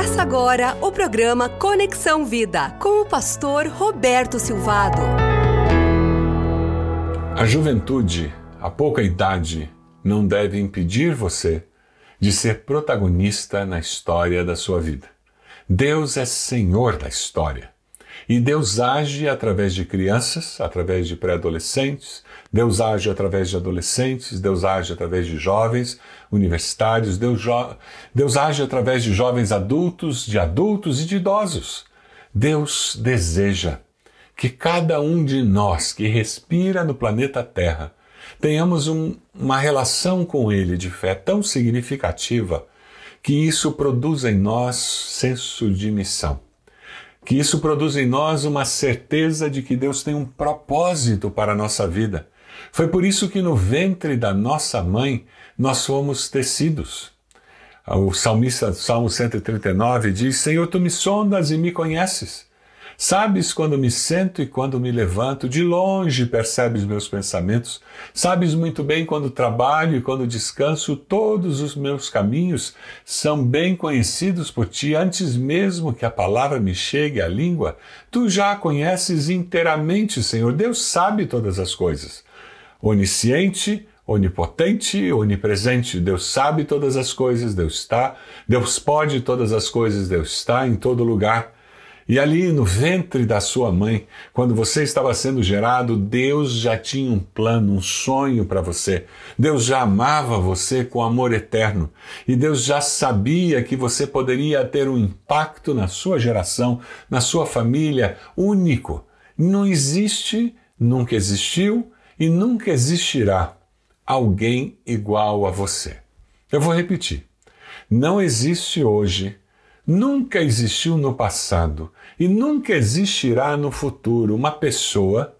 Começa agora o programa Conexão Vida com o pastor Roberto Silvado. A juventude, a pouca idade, não deve impedir você de ser protagonista na história da sua vida. Deus é Senhor da história. E Deus age através de crianças, através de pré-adolescentes, Deus age através de adolescentes, Deus age através de jovens universitários, Deus, Deus age através de jovens adultos, de adultos e de idosos. Deus deseja que cada um de nós que respira no planeta Terra tenhamos um, uma relação com Ele de fé tão significativa que isso produza em nós senso de missão. Que isso produza em nós uma certeza de que Deus tem um propósito para a nossa vida foi por isso que no ventre da nossa mãe nós fomos tecidos. O salmista, Salmo 139, diz: Senhor, tu me sondas e me conheces. Sabes quando me sento e quando me levanto, de longe percebes meus pensamentos. Sabes muito bem quando trabalho e quando descanso, todos os meus caminhos são bem conhecidos por ti. Antes mesmo que a palavra me chegue à língua, tu já a conheces inteiramente, Senhor. Deus sabe todas as coisas onisciente, onipotente, onipresente. Deus sabe todas as coisas, Deus está, Deus pode todas as coisas, Deus está em todo lugar. E ali no ventre da sua mãe, quando você estava sendo gerado, Deus já tinha um plano, um sonho para você. Deus já amava você com amor eterno. E Deus já sabia que você poderia ter um impacto na sua geração, na sua família, único. Não existe, nunca existiu e nunca existirá alguém igual a você. Eu vou repetir. Não existe hoje, nunca existiu no passado e nunca existirá no futuro uma pessoa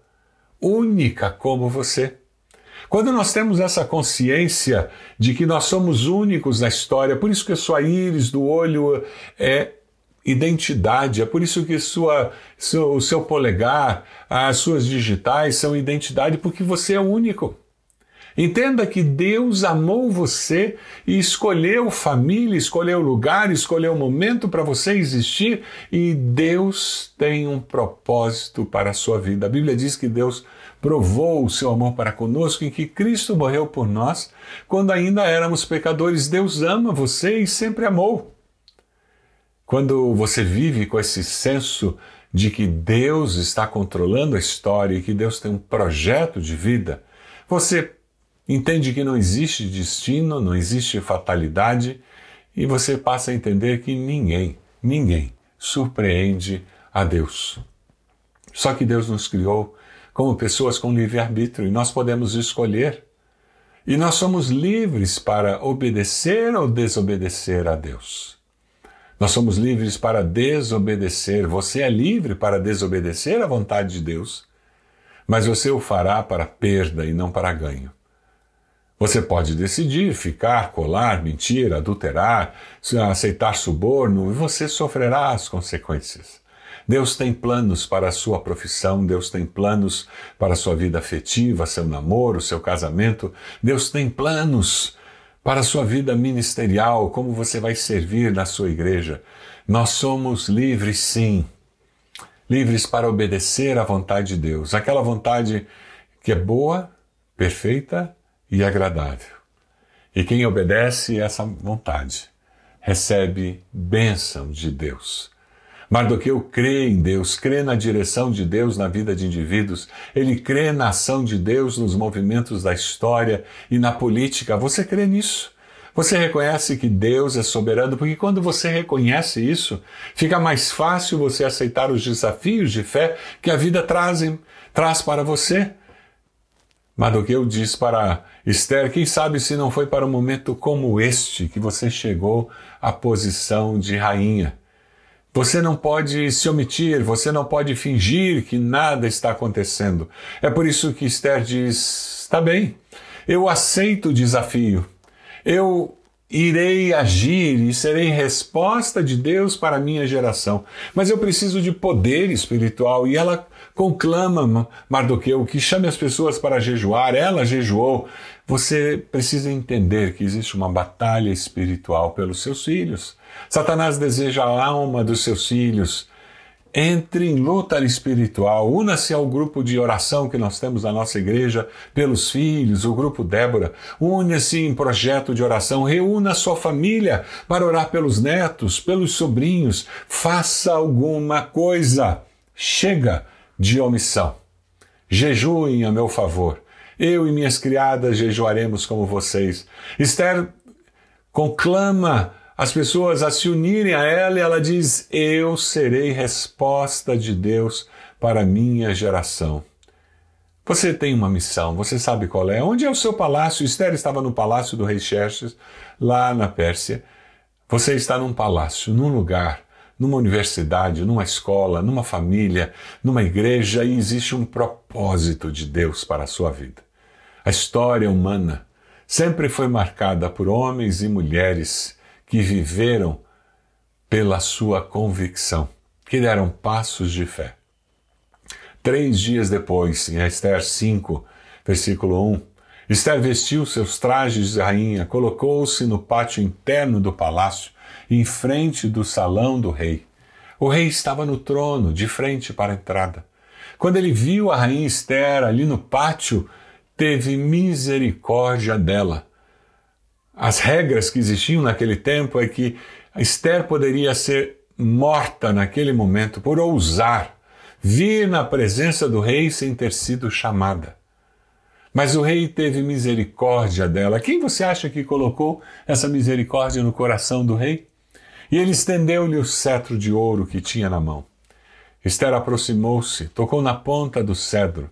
única como você. Quando nós temos essa consciência de que nós somos únicos na história, por isso que a sua íris do olho é identidade. É por isso que sua, seu, o seu polegar, as suas digitais são identidade, porque você é único. Entenda que Deus amou você e escolheu família, escolheu lugar, escolheu momento para você existir e Deus tem um propósito para a sua vida. A Bíblia diz que Deus provou o seu amor para conosco em que Cristo morreu por nós quando ainda éramos pecadores. Deus ama você e sempre amou. Quando você vive com esse senso de que Deus está controlando a história e que Deus tem um projeto de vida, você entende que não existe destino, não existe fatalidade e você passa a entender que ninguém, ninguém surpreende a Deus. Só que Deus nos criou como pessoas com livre-arbítrio e nós podemos escolher. E nós somos livres para obedecer ou desobedecer a Deus. Nós somos livres para desobedecer. Você é livre para desobedecer à vontade de Deus, mas você o fará para perda e não para ganho. Você pode decidir ficar, colar, mentir, adulterar, aceitar suborno e você sofrerá as consequências. Deus tem planos para a sua profissão, Deus tem planos para a sua vida afetiva, seu namoro, seu casamento. Deus tem planos para a sua vida ministerial, como você vai servir na sua igreja. Nós somos livres, sim, livres para obedecer à vontade de Deus, aquela vontade que é boa, perfeita e agradável. E quem obedece essa vontade recebe bênção de Deus. Mardoqueu crê em Deus, crê na direção de Deus na vida de indivíduos, ele crê na ação de Deus nos movimentos da história e na política. Você crê nisso? Você reconhece que Deus é soberano, porque quando você reconhece isso, fica mais fácil você aceitar os desafios de fé que a vida traz, traz para você. Mardoqueu diz para Esther: quem sabe se não foi para um momento como este que você chegou à posição de rainha. Você não pode se omitir, você não pode fingir que nada está acontecendo. É por isso que Esther diz: está bem, eu aceito o desafio. Eu irei agir e serei resposta de Deus para a minha geração. Mas eu preciso de poder espiritual e ela conclama Mardoqueu que chame as pessoas para jejuar. Ela jejuou. Você precisa entender que existe uma batalha espiritual pelos seus filhos. Satanás deseja a alma dos seus filhos entre em luta espiritual, una-se ao grupo de oração que nós temos na nossa igreja pelos filhos, o grupo Débora, une-se em projeto de oração, reúna sua família para orar pelos netos, pelos sobrinhos, faça alguma coisa. Chega de omissão. Jejuem a meu favor. Eu e minhas criadas jejuaremos como vocês. Esther conclama as pessoas a se unirem a ela e ela diz: Eu serei resposta de Deus para a minha geração. Você tem uma missão, você sabe qual é? Onde é o seu palácio? Esther estava no palácio do rei Xerxes, lá na Pérsia. Você está num palácio, num lugar, numa universidade, numa escola, numa família, numa igreja e existe um propósito de Deus para a sua vida. A história humana sempre foi marcada por homens e mulheres que viveram pela sua convicção, que deram passos de fé. Três dias depois, em Esther 5, versículo 1, Esther vestiu seus trajes de rainha, colocou-se no pátio interno do palácio, em frente do salão do rei. O rei estava no trono, de frente para a entrada. Quando ele viu a rainha Esther ali no pátio, teve misericórdia dela as regras que existiam naquele tempo é que Esther poderia ser morta naquele momento por ousar vir na presença do rei sem ter sido chamada. Mas o rei teve misericórdia dela. Quem você acha que colocou essa misericórdia no coração do rei? E ele estendeu-lhe o cetro de ouro que tinha na mão. Esther aproximou-se, tocou na ponta do cedro,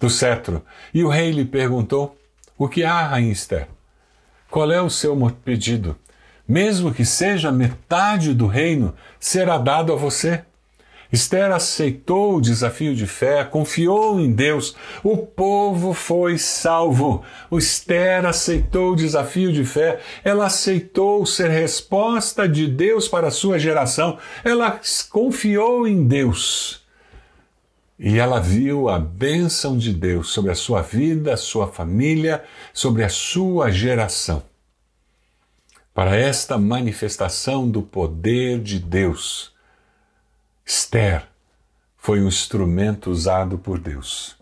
do cetro, e o rei lhe perguntou: O que há, rainha Esther? Qual é o seu pedido? Mesmo que seja metade do reino, será dado a você. Esther aceitou o desafio de fé, confiou em Deus, o povo foi salvo. O Esther aceitou o desafio de fé, ela aceitou ser resposta de Deus para a sua geração, ela confiou em Deus. E ela viu a bênção de Deus sobre a sua vida, sua família, sobre a sua geração. Para esta manifestação do poder de Deus, Esther foi um instrumento usado por Deus.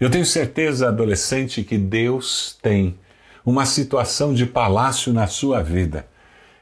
Eu tenho certeza, adolescente, que Deus tem uma situação de palácio na sua vida,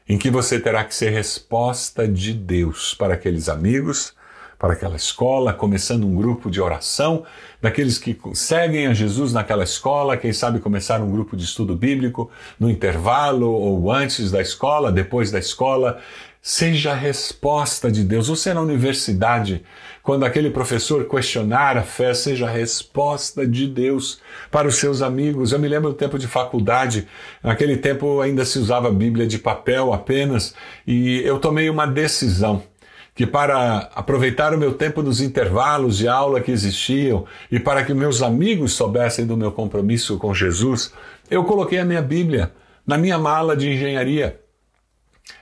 em que você terá que ser resposta de Deus para aqueles amigos, para aquela escola, começando um grupo de oração, daqueles que seguem a Jesus naquela escola, quem sabe começar um grupo de estudo bíblico no intervalo ou antes da escola, depois da escola. Seja a resposta de Deus. Você na universidade, quando aquele professor questionar a fé, seja a resposta de Deus para os seus amigos. Eu me lembro do tempo de faculdade, naquele tempo ainda se usava Bíblia de papel apenas, e eu tomei uma decisão que para aproveitar o meu tempo nos intervalos de aula que existiam e para que meus amigos soubessem do meu compromisso com Jesus, eu coloquei a minha Bíblia na minha mala de engenharia.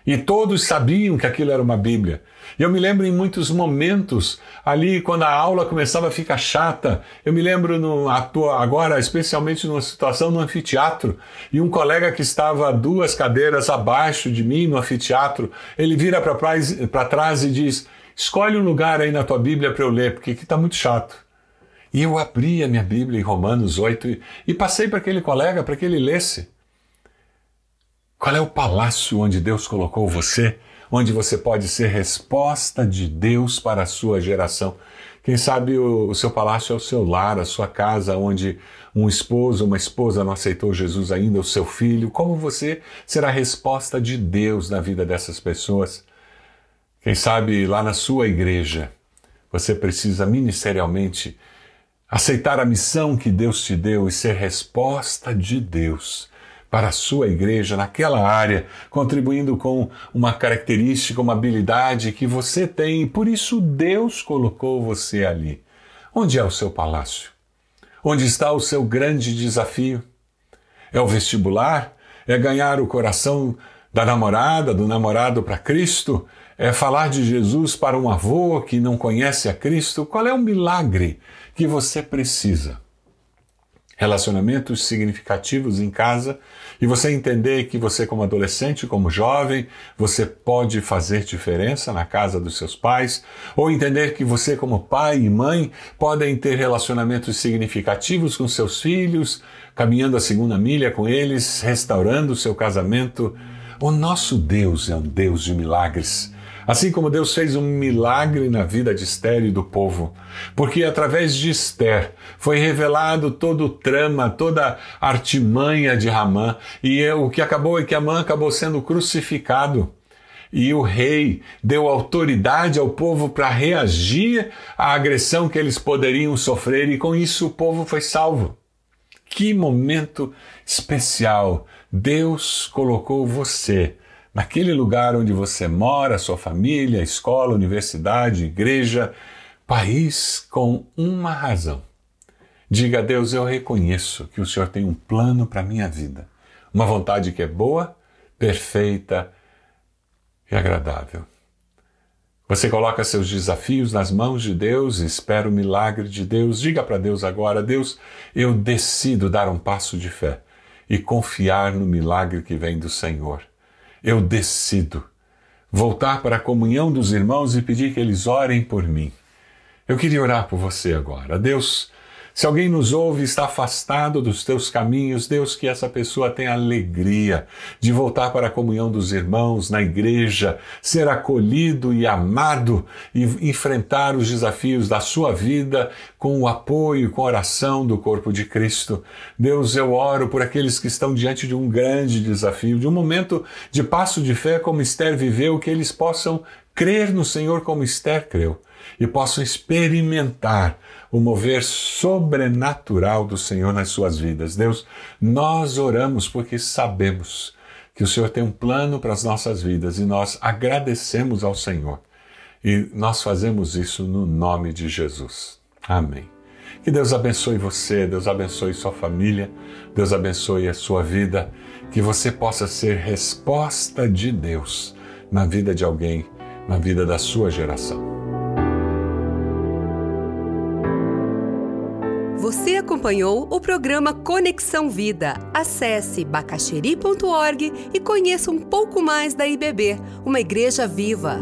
E todos sabiam que aquilo era uma Bíblia. E eu me lembro em muitos momentos, ali quando a aula começava a ficar chata, eu me lembro no, agora, especialmente numa situação no anfiteatro, e um colega que estava duas cadeiras abaixo de mim no anfiteatro, ele vira para trás e diz: Escolhe um lugar aí na tua Bíblia para eu ler, porque aqui está muito chato. E eu abri a minha Bíblia em Romanos 8 e, e passei para aquele colega para que ele lesse. Qual é o palácio onde Deus colocou você? Onde você pode ser resposta de Deus para a sua geração? Quem sabe o, o seu palácio é o seu lar, a sua casa, onde um esposo, uma esposa não aceitou Jesus ainda, o seu filho. Como você será resposta de Deus na vida dessas pessoas? Quem sabe lá na sua igreja, você precisa ministerialmente aceitar a missão que Deus te deu e ser resposta de Deus para a sua igreja naquela área, contribuindo com uma característica, uma habilidade que você tem e por isso Deus colocou você ali. Onde é o seu palácio? Onde está o seu grande desafio? É o vestibular? É ganhar o coração da namorada, do namorado para Cristo, é falar de Jesus para um avô que não conhece a Cristo. Qual é o milagre que você precisa? Relacionamentos significativos em casa e você entender que você, como adolescente, como jovem, você pode fazer diferença na casa dos seus pais, ou entender que você, como pai e mãe, podem ter relacionamentos significativos com seus filhos, caminhando a segunda milha com eles, restaurando o seu casamento. O nosso Deus é um Deus de milagres. Assim como Deus fez um milagre na vida de Esther e do povo, porque através de Esther foi revelado todo o trama, toda a artimanha de Ramã, e o que acabou é que Amã acabou sendo crucificado. E o rei deu autoridade ao povo para reagir à agressão que eles poderiam sofrer, e com isso o povo foi salvo. Que momento especial! Deus colocou você naquele lugar onde você mora, sua família, escola, universidade, igreja, país, com uma razão. Diga a Deus: Eu reconheço que o Senhor tem um plano para a minha vida, uma vontade que é boa, perfeita e agradável. Você coloca seus desafios nas mãos de Deus e espera o milagre de Deus. Diga para Deus agora: Deus, eu decido dar um passo de fé e confiar no milagre que vem do Senhor eu decido voltar para a comunhão dos irmãos e pedir que eles orem por mim. Eu queria orar por você agora. Deus, se alguém nos ouve e está afastado dos teus caminhos, Deus, que essa pessoa tenha alegria de voltar para a comunhão dos irmãos na igreja, ser acolhido e amado e enfrentar os desafios da sua vida com o apoio, com a oração do corpo de Cristo. Deus, eu oro por aqueles que estão diante de um grande desafio, de um momento de passo de fé como Esther viveu, que eles possam crer no Senhor como Esther creu e possam experimentar o mover sobrenatural do Senhor nas suas vidas. Deus, nós oramos porque sabemos que o Senhor tem um plano para as nossas vidas e nós agradecemos ao Senhor. E nós fazemos isso no nome de Jesus. Amém. Que Deus abençoe você, Deus abençoe sua família, Deus abençoe a sua vida, que você possa ser resposta de Deus na vida de alguém, na vida da sua geração. Você acompanhou o programa Conexão Vida. Acesse bacacheri.org e conheça um pouco mais da IBB, uma igreja viva.